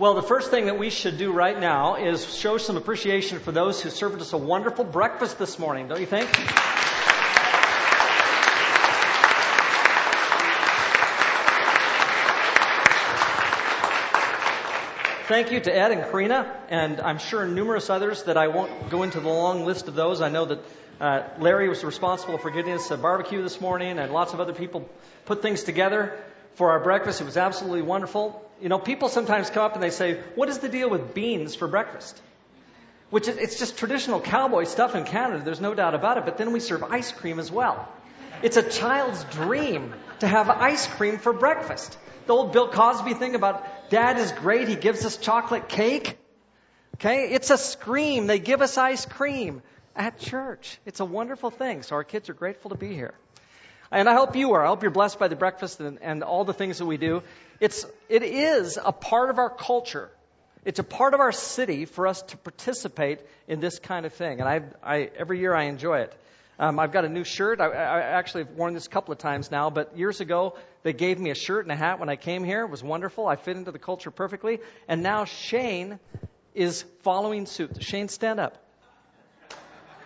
Well, the first thing that we should do right now is show some appreciation for those who served us a wonderful breakfast this morning, don't you think? Thank you to Ed and Karina, and I'm sure numerous others that I won't go into the long list of those. I know that uh, Larry was responsible for getting us a barbecue this morning, and lots of other people put things together for our breakfast. It was absolutely wonderful. You know, people sometimes come up and they say, What is the deal with beans for breakfast? Which is, it's just traditional cowboy stuff in Canada, there's no doubt about it, but then we serve ice cream as well. It's a child's dream to have ice cream for breakfast. The old Bill Cosby thing about dad is great, he gives us chocolate cake. Okay, it's a scream. They give us ice cream at church. It's a wonderful thing. So our kids are grateful to be here. And I hope you are. I hope you're blessed by the breakfast and, and all the things that we do. It's, it is a part of our culture. It's a part of our city for us to participate in this kind of thing. And I, I every year I enjoy it. Um, I've got a new shirt. I, I actually have worn this a couple of times now, but years ago they gave me a shirt and a hat when I came here. It was wonderful. I fit into the culture perfectly. And now Shane is following suit. Shane, stand up.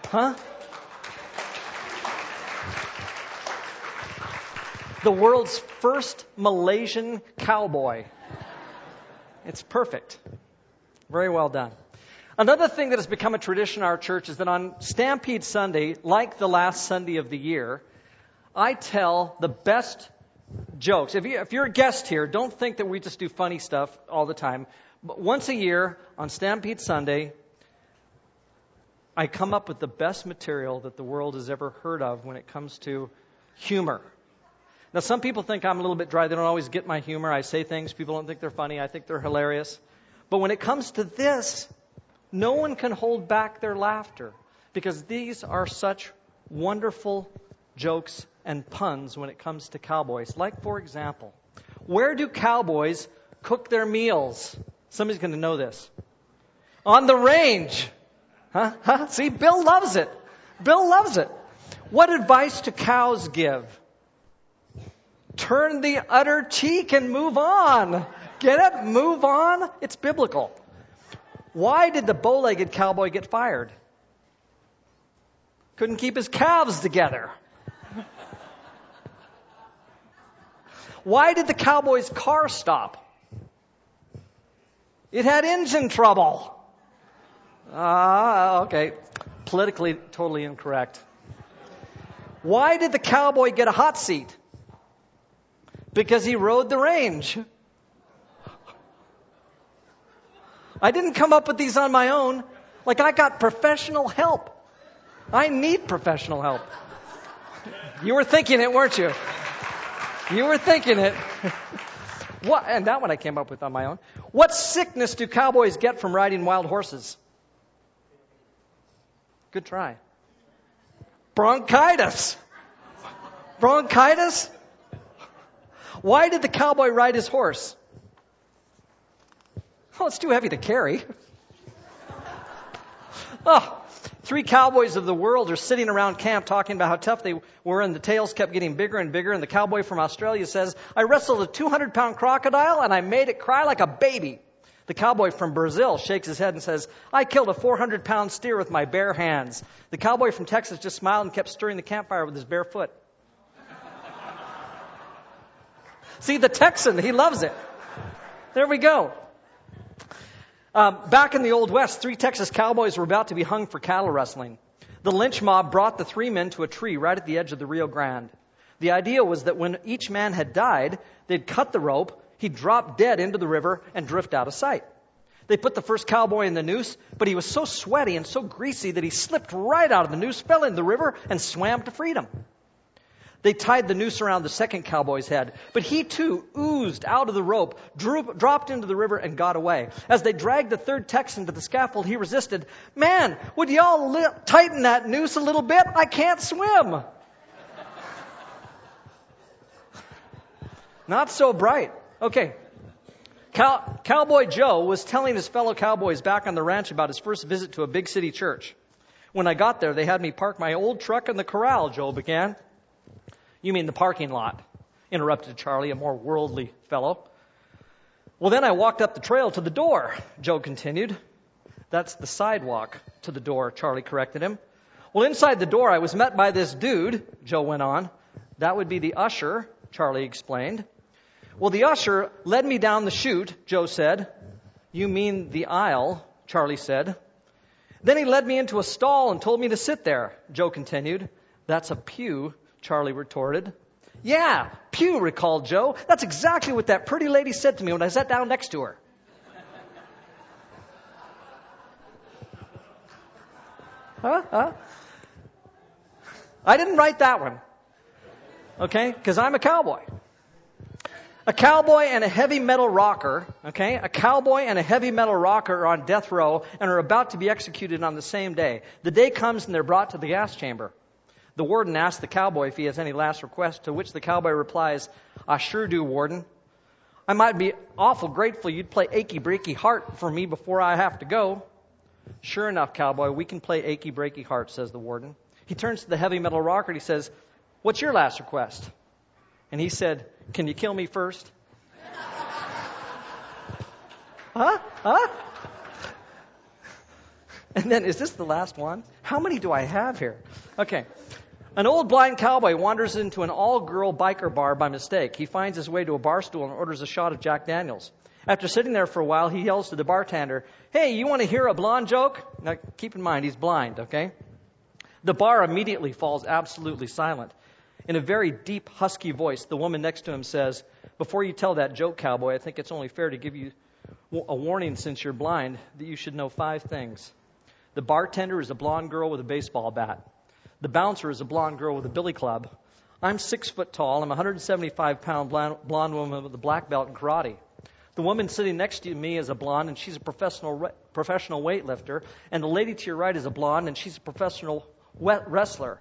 Huh? The world's first Malaysian cowboy. It's perfect. Very well done. Another thing that has become a tradition in our church is that on Stampede Sunday, like the last Sunday of the year, I tell the best jokes. If, you, you're a guest here, don't think that we just do funny stuff all the time. But once a year on Stampede Sunday, I come up with the best material that the world has ever heard of when it comes to humor. Now, some people think I'm a little bit dry. They don't always get my humor. I say things, people don't think they're funny. I think they're hilarious. But when it comes to this, no one can hold back their laughter because these are such wonderful jokes and puns when it comes to cowboys. Like, for example, where do cowboys cook their meals? Somebody's going to know this. On the range. Huh? huh? See, Bill loves it. Bill loves it. What advice do cows give? Turn the other cheek and move on. Get it? Move on. It's biblical. Why did the bow legged cowboy get fired? Couldn't keep his calves together. Why did the cowboy's car stop? It had engine trouble. Ah, okay. Politically totally incorrect. Why did the cowboy get a hot seat? Because he rode the range. I didn't come up with these on my own. Like I got professional help. I need professional help. You were thinking it, weren't you? You were thinking it. what, and that one I came up with on my own. What sickness do cowboys get from riding wild horses? Good try. Bronchitis. Bronchitis? Why did the cowboy ride his horse? Oh, it's too heavy to carry. oh, three cowboys of the world are sitting around camp talking about how tough they were, and the tails kept getting bigger and bigger. And the cowboy from Australia says, I wrestled a 200 pound crocodile and I made it cry like a baby. The cowboy from Brazil shakes his head and says, I killed a 400 pound steer with my bare hands. The cowboy from Texas just smiled and kept stirring the campfire with his bare foot. See, the Texan, he loves it. There we go. Um, back in the Old West, three Texas cowboys were about to be hung for cattle rustling. The lynch mob brought the three men to a tree right at the edge of the Rio Grande. The idea was that when each man had died, they'd cut the rope, he'd drop dead into the river, and drift out of sight. They put the first cowboy in the noose, but he was so sweaty and so greasy that he slipped right out of the noose, fell in the river, and swam to freedom. They tied the noose around the second cowboy's head, but he too oozed out of the rope, dropped into the river, and got away. As they dragged the third Texan to the scaffold, he resisted. Man, would y'all li- tighten that noose a little bit? I can't swim. Not so bright. Okay. Cow- Cowboy Joe was telling his fellow cowboys back on the ranch about his first visit to a big city church. When I got there, they had me park my old truck in the corral, Joe began. You mean the parking lot? Interrupted Charlie, a more worldly fellow. Well, then I walked up the trail to the door, Joe continued. That's the sidewalk to the door, Charlie corrected him. Well, inside the door, I was met by this dude, Joe went on. That would be the usher, Charlie explained. Well, the usher led me down the chute, Joe said. You mean the aisle, Charlie said. Then he led me into a stall and told me to sit there, Joe continued. That's a pew, Charlie retorted. Yeah, pew, recalled Joe. That's exactly what that pretty lady said to me when I sat down next to her. huh? Huh? I didn't write that one. Okay? Because I'm a cowboy. A cowboy and a heavy metal rocker, okay? A cowboy and a heavy metal rocker are on death row and are about to be executed on the same day. The day comes and they're brought to the gas chamber. The warden asks the cowboy if he has any last request, to which the cowboy replies, I sure do, warden. I might be awful grateful you'd play Achy Breaky Heart for me before I have to go. Sure enough, cowboy, we can play Achy Breaky Heart, says the warden. He turns to the heavy metal rocker and he says, What's your last request? And he said, Can you kill me first? huh? Huh? And then, is this the last one? How many do I have here? Okay. An old blind cowboy wanders into an all girl biker bar by mistake. He finds his way to a bar stool and orders a shot of Jack Daniels. After sitting there for a while, he yells to the bartender, Hey, you want to hear a blonde joke? Now, keep in mind, he's blind, okay? The bar immediately falls absolutely silent. In a very deep, husky voice, the woman next to him says, Before you tell that joke, cowboy, I think it's only fair to give you a warning since you're blind that you should know five things. The bartender is a blonde girl with a baseball bat. The bouncer is a blonde girl with a billy club. I'm six foot tall. I'm a 175 pound blonde woman with a black belt in karate. The woman sitting next to me is a blonde, and she's a professional professional weightlifter. And the lady to your right is a blonde, and she's a professional wrestler.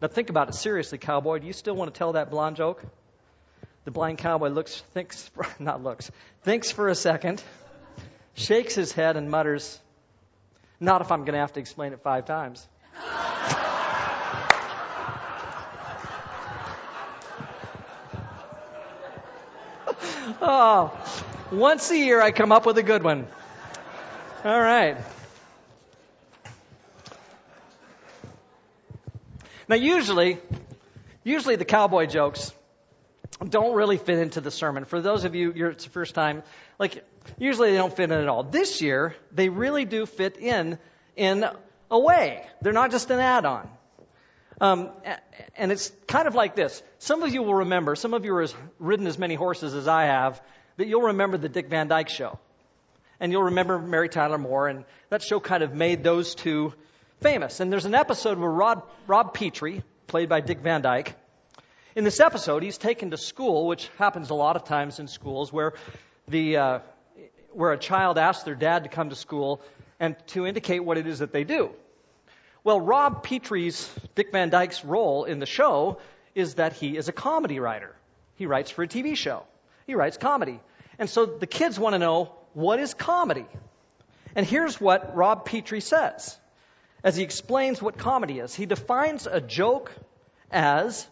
Now think about it seriously, cowboy. Do you still want to tell that blonde joke? The blind cowboy looks, thinks, not looks, thinks for a second, shakes his head, and mutters, "Not if I'm going to have to explain it five times." Oh, once a year I come up with a good one. All right. Now, usually, usually the cowboy jokes don't really fit into the sermon. For those of you, it's the first time, like, usually they don't fit in at all. This year, they really do fit in, in a way. They're not just an add-on. Um, and it's kind of like this. Some of you will remember, some of you have ridden as many horses as I have, that you'll remember the Dick Van Dyke show. And you'll remember Mary Tyler Moore, and that show kind of made those two famous. And there's an episode where Rob, Rob Petrie, played by Dick Van Dyke, in this episode, he's taken to school, which happens a lot of times in schools, where the uh, where a child asks their dad to come to school and to indicate what it is that they do. Well, Rob Petrie's Dick Van Dyke's role in the show is that he is a comedy writer. He writes for a TV show. He writes comedy. And so the kids want to know what is comedy? And here's what Rob Petrie says as he explains what comedy is. He defines a joke as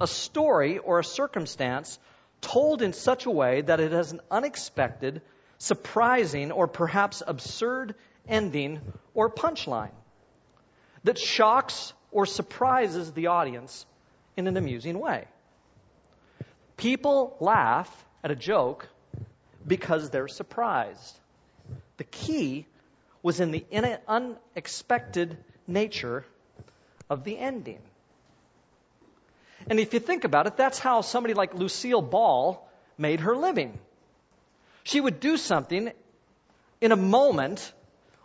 a story or a circumstance told in such a way that it has an unexpected, surprising, or perhaps absurd ending or punchline that shocks or surprises the audience in an amusing way. People laugh at a joke because they're surprised. The key was in the unexpected nature of the ending. And if you think about it, that's how somebody like Lucille Ball made her living. She would do something in a moment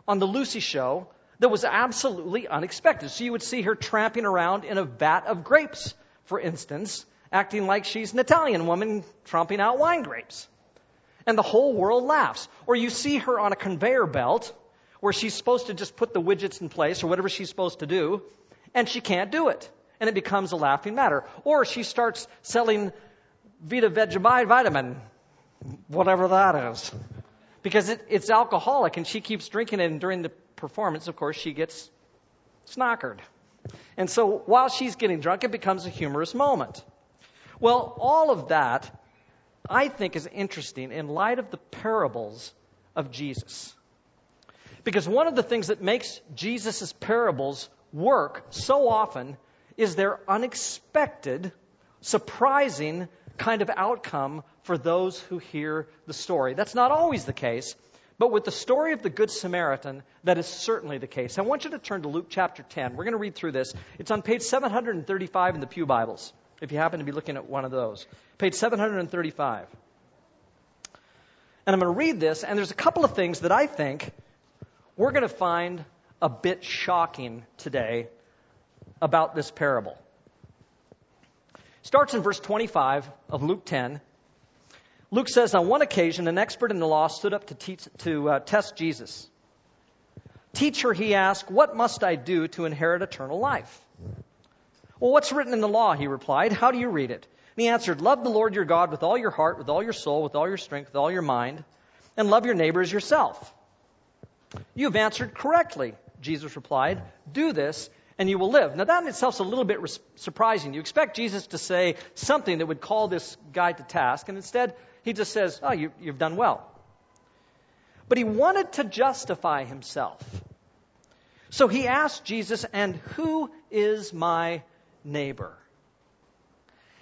on the Lucy show that was absolutely unexpected. So you would see her tramping around in a vat of grapes, for instance, acting like she's an Italian woman tromping out wine grapes. And the whole world laughs. Or you see her on a conveyor belt where she's supposed to just put the widgets in place or whatever she's supposed to do, and she can't do it. And it becomes a laughing matter. Or she starts selling Vita Vitamin, whatever that is. Because it, it's alcoholic and she keeps drinking it, and during the performance, of course, she gets snockered. And so while she's getting drunk, it becomes a humorous moment. Well, all of that I think is interesting in light of the parables of Jesus. Because one of the things that makes Jesus' parables work so often is their unexpected, surprising kind of outcome for those who hear the story. That's not always the case, but with the story of the Good Samaritan, that is certainly the case. I want you to turn to Luke chapter 10. We're going to read through this. It's on page 735 in the Pew Bibles, if you happen to be looking at one of those. Page 735. And I'm going to read this, and there's a couple of things that I think we're going to find a bit shocking today about this parable. Starts in verse 25 of Luke 10. Luke says, On one occasion, an expert in the law stood up to, teach, to uh, test Jesus. Teacher, he asked, What must I do to inherit eternal life? Well, what's written in the law? He replied. How do you read it? And he answered, Love the Lord your God with all your heart, with all your soul, with all your strength, with all your mind, and love your neighbor as yourself. You have answered correctly, Jesus replied. Do this, and you will live. Now, that in itself is a little bit surprising. You expect Jesus to say something that would call this guy to task, and instead, he just says, Oh, you, you've done well. But he wanted to justify himself. So he asked Jesus, And who is my neighbor?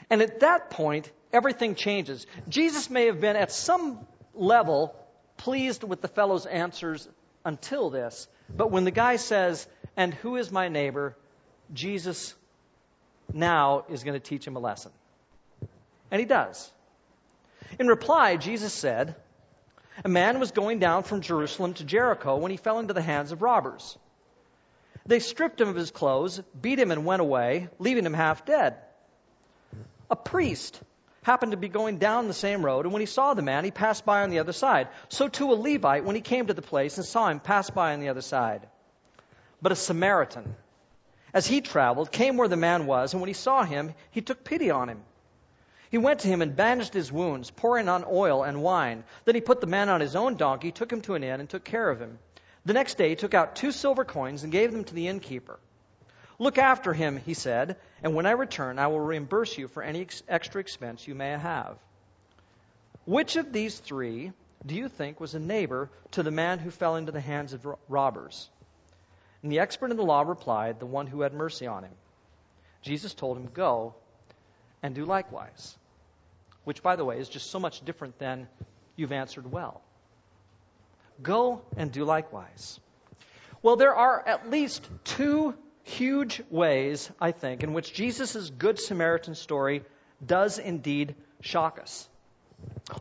And at that point, everything changes. Jesus may have been at some level pleased with the fellow's answers until this, but when the guy says, And who is my neighbor? Jesus now is going to teach him a lesson. And he does. In reply, Jesus said, A man was going down from Jerusalem to Jericho when he fell into the hands of robbers. They stripped him of his clothes, beat him, and went away, leaving him half dead. A priest happened to be going down the same road, and when he saw the man, he passed by on the other side. So too a Levite, when he came to the place and saw him, passed by on the other side. But a Samaritan, as he traveled, came where the man was, and when he saw him, he took pity on him. He went to him and bandaged his wounds, pouring on oil and wine. Then he put the man on his own donkey, took him to an inn, and took care of him. The next day he took out two silver coins and gave them to the innkeeper. Look after him, he said, and when I return, I will reimburse you for any ex- extra expense you may have. Which of these three do you think was a neighbor to the man who fell into the hands of robbers? And the expert in the law replied, The one who had mercy on him. Jesus told him, Go and do likewise. Which, by the way, is just so much different than you've answered well. Go and do likewise. Well, there are at least two huge ways, I think, in which Jesus' Good Samaritan story does indeed shock us.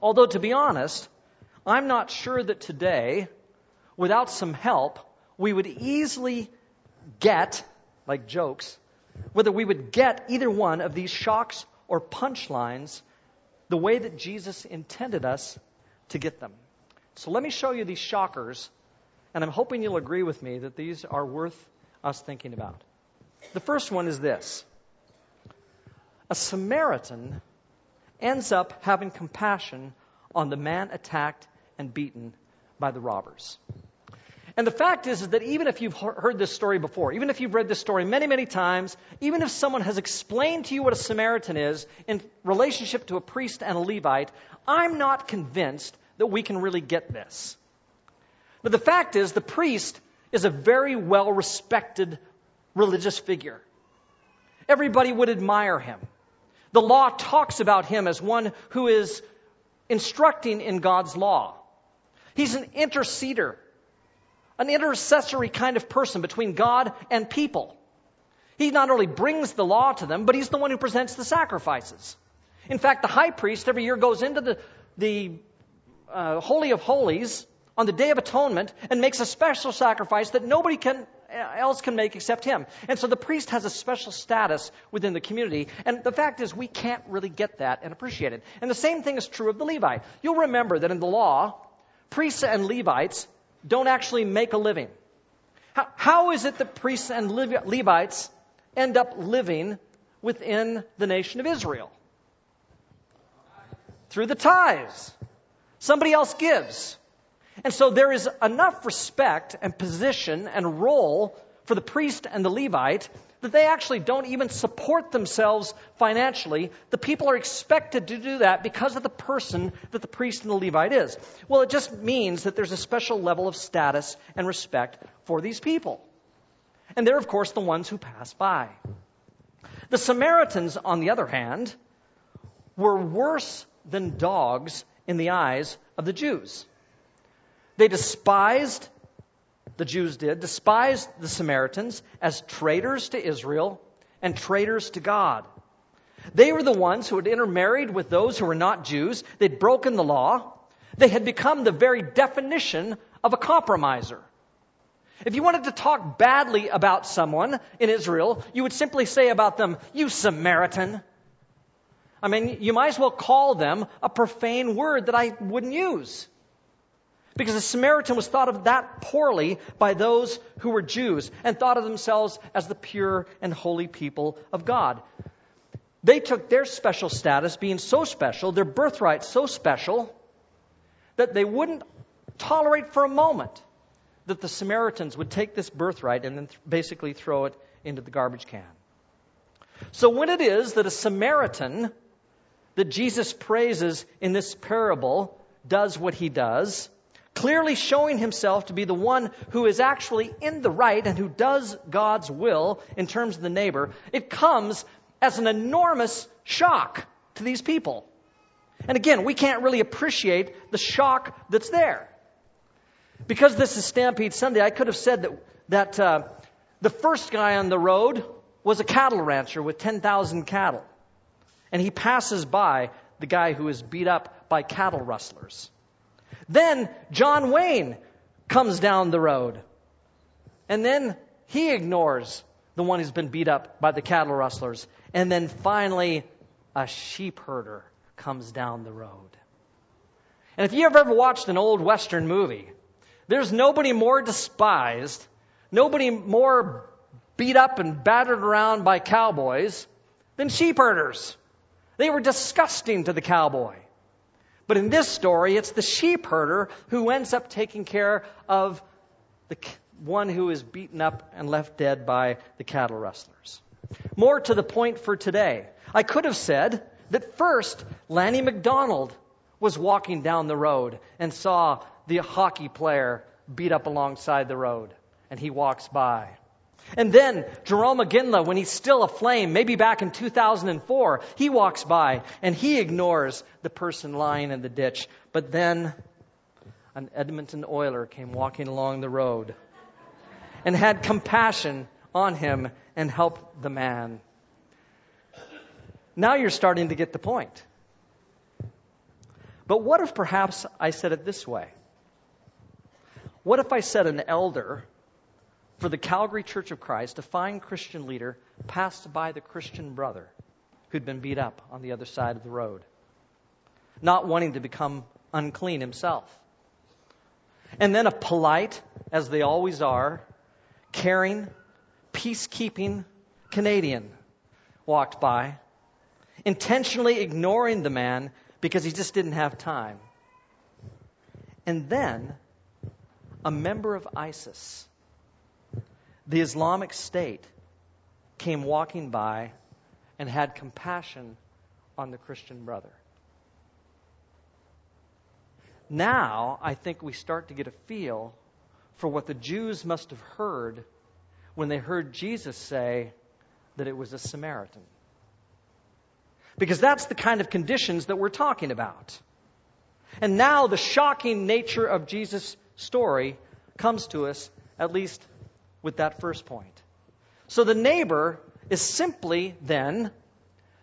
Although, to be honest, I'm not sure that today, without some help, we would easily get, like jokes, whether we would get either one of these shocks or punchlines the way that Jesus intended us to get them. So let me show you these shockers, and I'm hoping you'll agree with me that these are worth us thinking about. The first one is this A Samaritan ends up having compassion on the man attacked and beaten by the robbers. And the fact is, is that even if you've heard this story before, even if you've read this story many, many times, even if someone has explained to you what a Samaritan is in relationship to a priest and a Levite, I'm not convinced that we can really get this. But the fact is, the priest is a very well respected religious figure. Everybody would admire him. The law talks about him as one who is instructing in God's law. He's an interceder an intercessory kind of person between God and people. He not only brings the law to them, but he's the one who presents the sacrifices. In fact, the high priest every year goes into the, the uh, Holy of Holies on the Day of Atonement and makes a special sacrifice that nobody can, else can make except him. And so the priest has a special status within the community. And the fact is, we can't really get that and appreciate it. And the same thing is true of the Levite. You'll remember that in the law, priests and Levites don't actually make a living. How, how is it that priests and Levites end up living within the nation of Israel? Through the tithes. Somebody else gives. And so there is enough respect and position and role for the priest and the Levite that they actually don't even support themselves financially. The people are expected to do that because of the person that the priest and the Levite is. Well, it just means that there's a special level of status and respect for these people. And they're, of course, the ones who pass by. The Samaritans, on the other hand, were worse than dogs in the eyes of the Jews. They despised, the Jews did, despised the Samaritans as traitors to Israel and traitors to God. They were the ones who had intermarried with those who were not Jews. They'd broken the law. They had become the very definition of a compromiser. If you wanted to talk badly about someone in Israel, you would simply say about them, You Samaritan. I mean, you might as well call them a profane word that I wouldn't use. Because the Samaritan was thought of that poorly by those who were Jews and thought of themselves as the pure and holy people of God. They took their special status being so special, their birthright so special, that they wouldn't tolerate for a moment that the Samaritans would take this birthright and then th- basically throw it into the garbage can. So when it is that a Samaritan that Jesus praises in this parable does what he does, clearly showing himself to be the one who is actually in the right and who does God's will in terms of the neighbor, it comes as an enormous shock to these people. And again, we can't really appreciate the shock that's there. Because this is Stampede Sunday, I could have said that, that uh, the first guy on the road was a cattle rancher with 10,000 cattle. And he passes by the guy who is beat up by cattle rustlers. Then John Wayne comes down the road. And then he ignores the one who's been beat up by the cattle rustlers. And then finally, a sheep herder comes down the road. And if you have ever watched an old Western movie, there's nobody more despised, nobody more beat up and battered around by cowboys than sheep herders. They were disgusting to the cowboy. But in this story, it's the sheep herder who ends up taking care of the one who is beaten up and left dead by the cattle rustlers. More to the point for today, I could have said that first Lanny McDonald was walking down the road and saw the hockey player beat up alongside the road, and he walks by. And then Jarome Iginla, when he's still a Flame, maybe back in 2004, he walks by and he ignores the person lying in the ditch. But then an Edmonton Oiler came walking along the road and had compassion on him and helped the man. Now you're starting to get the point. But what if perhaps I said it this way? What if I said an elder for the Calgary Church of Christ, a fine Christian leader, passed by the Christian brother who'd been beat up on the other side of the road, not wanting to become unclean himself? And then a polite, as they always are, caring, peacekeeping Canadian walked by, intentionally ignoring the man because he just didn't have time. And then a member of ISIS, the Islamic State, came walking by and had compassion on the Christian brother. Now, I think we start to get a feel for what the Jews must have heard when they heard Jesus say that it was a Samaritan. Because that's the kind of conditions that we're talking about. And now the shocking nature of Jesus' story comes to us, at least with that first point. So the neighbor is simply then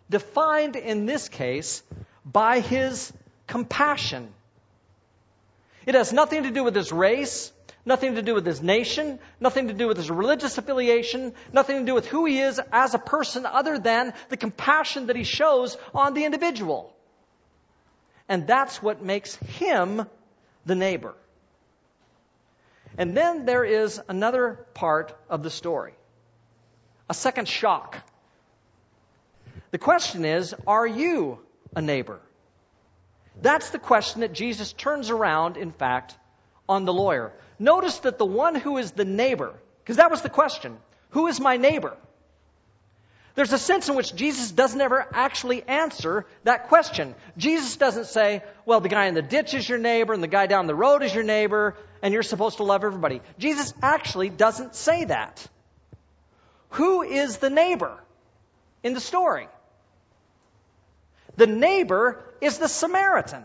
defined in this case by his compassion. It has nothing to do with his race, nothing to do with his nation, nothing to do with his religious affiliation, nothing to do with who he is as a person other than the compassion that he shows on the individual. And that's what makes him the neighbor. And then there is another part of the story a second shock. The question is Are you a neighbor? That's the question that Jesus turns around, in fact, on the lawyer. Notice that the one who is the neighbor, because that was the question who is my neighbor? There's a sense in which Jesus doesn't ever actually answer that question. Jesus doesn't say, well, the guy in the ditch is your neighbor and the guy down the road is your neighbor and you're supposed to love everybody. Jesus actually doesn't say that. Who is the neighbor in the story? The neighbor is the Samaritan.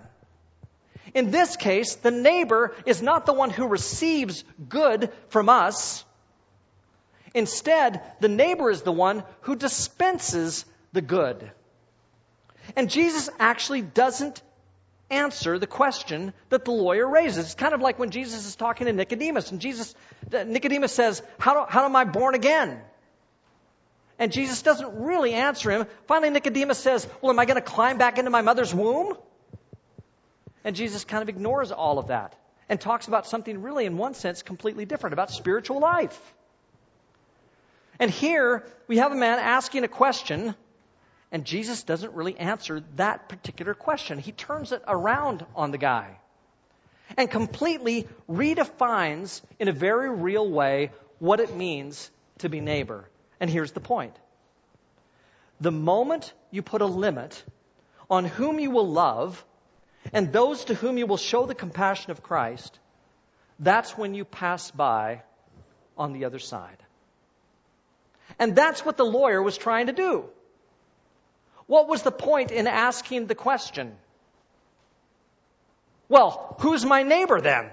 In this case, the neighbor is not the one who receives good from us. Instead, the neighbor is the one who dispenses the good. And Jesus actually doesn't answer the question that the lawyer raises. It's kind of like when Jesus is talking to Nicodemus, and Jesus, uh, Nicodemus says, How, do, how am I born again? And Jesus doesn't really answer him. Finally, Nicodemus says, Well, am I going to climb back into my mother's womb? And Jesus kind of ignores all of that and talks about something really, in one sense, completely different about spiritual life. And here we have a man asking a question, and Jesus doesn't really answer that particular question. He turns it around on the guy and completely redefines in a very real way what it means to be neighbor. And here's the point the moment you put a limit on whom you will love and those to whom you will show the compassion of Christ, that's when you pass by on the other side. And that's what the lawyer was trying to do. What was the point in asking the question? Well, who's my neighbor then?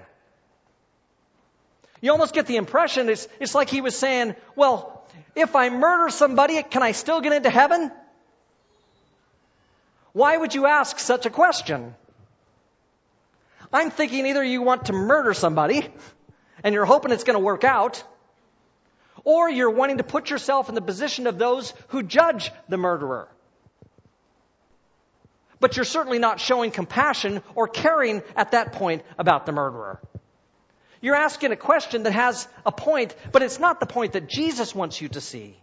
You almost get the impression it's, it's like he was saying, well, if I murder somebody, can I still get into heaven? Why would you ask such a question? I'm thinking either you want to murder somebody and you're hoping it's going to work out, or you're wanting to put yourself in the position of those who judge the murderer. But you're certainly not showing compassion or caring at that point about the murderer. You're asking a question that has a point, but it's not the point that Jesus wants you to see.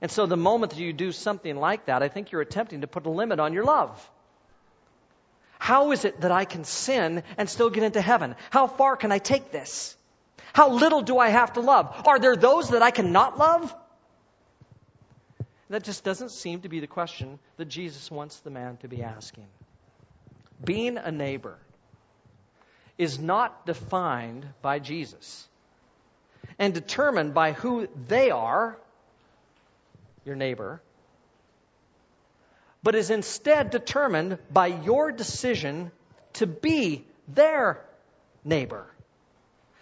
And so the moment that you do something like that, I think you're attempting to put a limit on your love. How is it that I can sin and still get into heaven? How far can I take this? How little do I have to love? Are there those that I cannot love? That just doesn't seem to be the question that Jesus wants the man to be asking. Being a neighbor is not defined by Jesus and determined by who they are, your neighbor, but is instead determined by your decision to be their neighbor.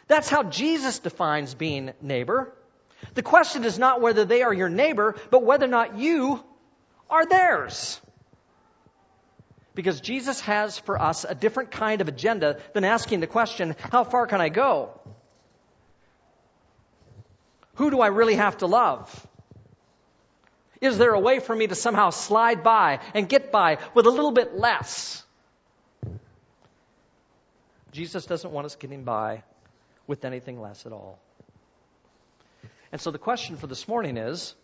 That's how Jesus defines being neighbor. The question is not whether they are your neighbor, but whether or not you are theirs. Because Jesus has for us a different kind of agenda than asking the question, how far can I go? Who do I really have to love? Is there a way for me to somehow slide by and get by with a little bit less? Jesus doesn't want us getting by with anything less at all. And so the question for this morning is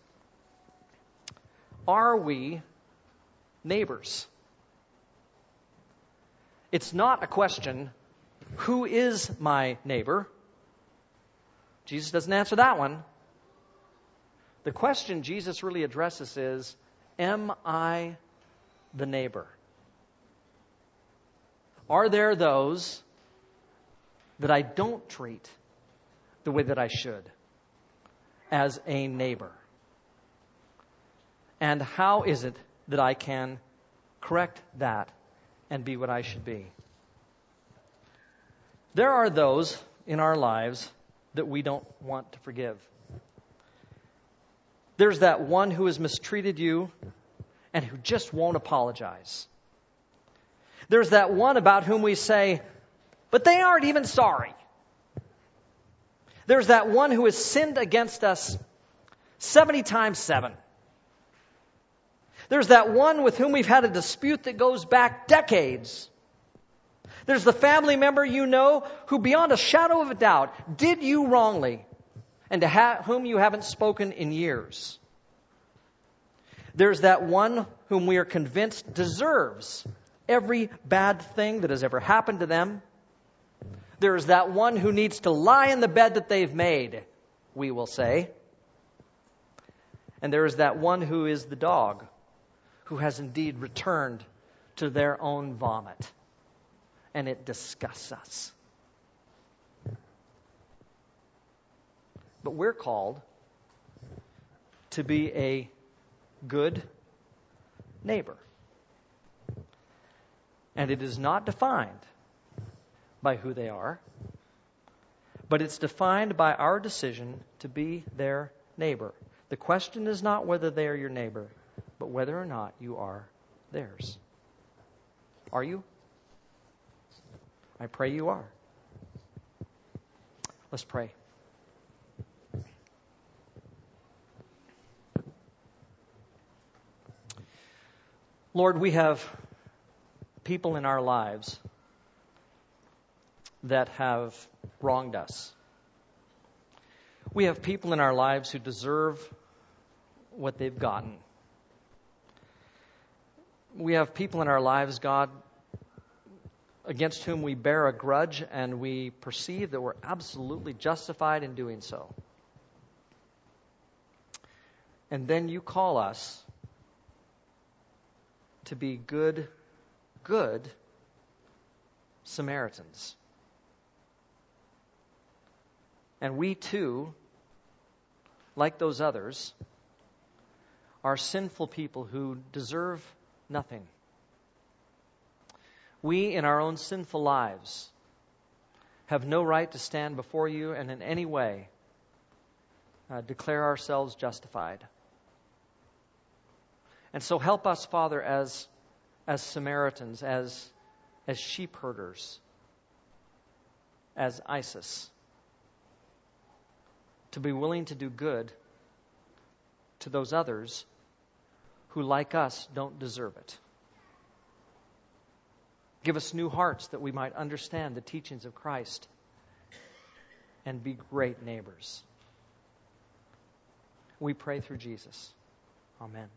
Are we neighbors? It's not a question, Who is my neighbor? Jesus doesn't answer that one. The question Jesus really addresses is Am I the neighbor? Are there those that I don't treat the way that I should as a neighbor? And how is it that I can correct that and be what I should be? There are those in our lives that we don't want to forgive. There's that one who has mistreated you and who just won't apologize. There's that one about whom we say, but they aren't even sorry. There's that one who has sinned against us 70 times 7. There's that one with whom we've had a dispute that goes back decades. There's the family member you know who, beyond a shadow of a doubt, did you wrongly and to ha- whom you haven't spoken in years. There's that one whom we are convinced deserves every bad thing that has ever happened to them there's that one who needs to lie in the bed that they've made, we will say. And there is that one who is the dog, who has indeed returned to their own vomit. And it disgusts us. But we're called to be a good neighbor. And it is not defined by who they are, but it's defined by our decision to be their neighbor. The question is not whether they are your neighbor, but whether or not you are theirs. Are you? I pray you are. Let's pray. Lord, we have people in our lives that have wronged us. We have people in our lives who deserve what they've gotten. We have people in our lives, God, against whom we bear a grudge and we perceive that we're absolutely justified in doing so. And then you call us to be good, good Samaritans. And we too, like those others, are sinful people who deserve nothing. We, in our own sinful lives, have no right to stand before you and in any way uh, declare ourselves justified. And so help us, Father, as, as Samaritans, as, as sheep herders, as Isis, to be willing to do good to those others who, like us, don't deserve it. Give us new hearts that we might understand the teachings of Christ and be great neighbors. We pray through Jesus. Amen.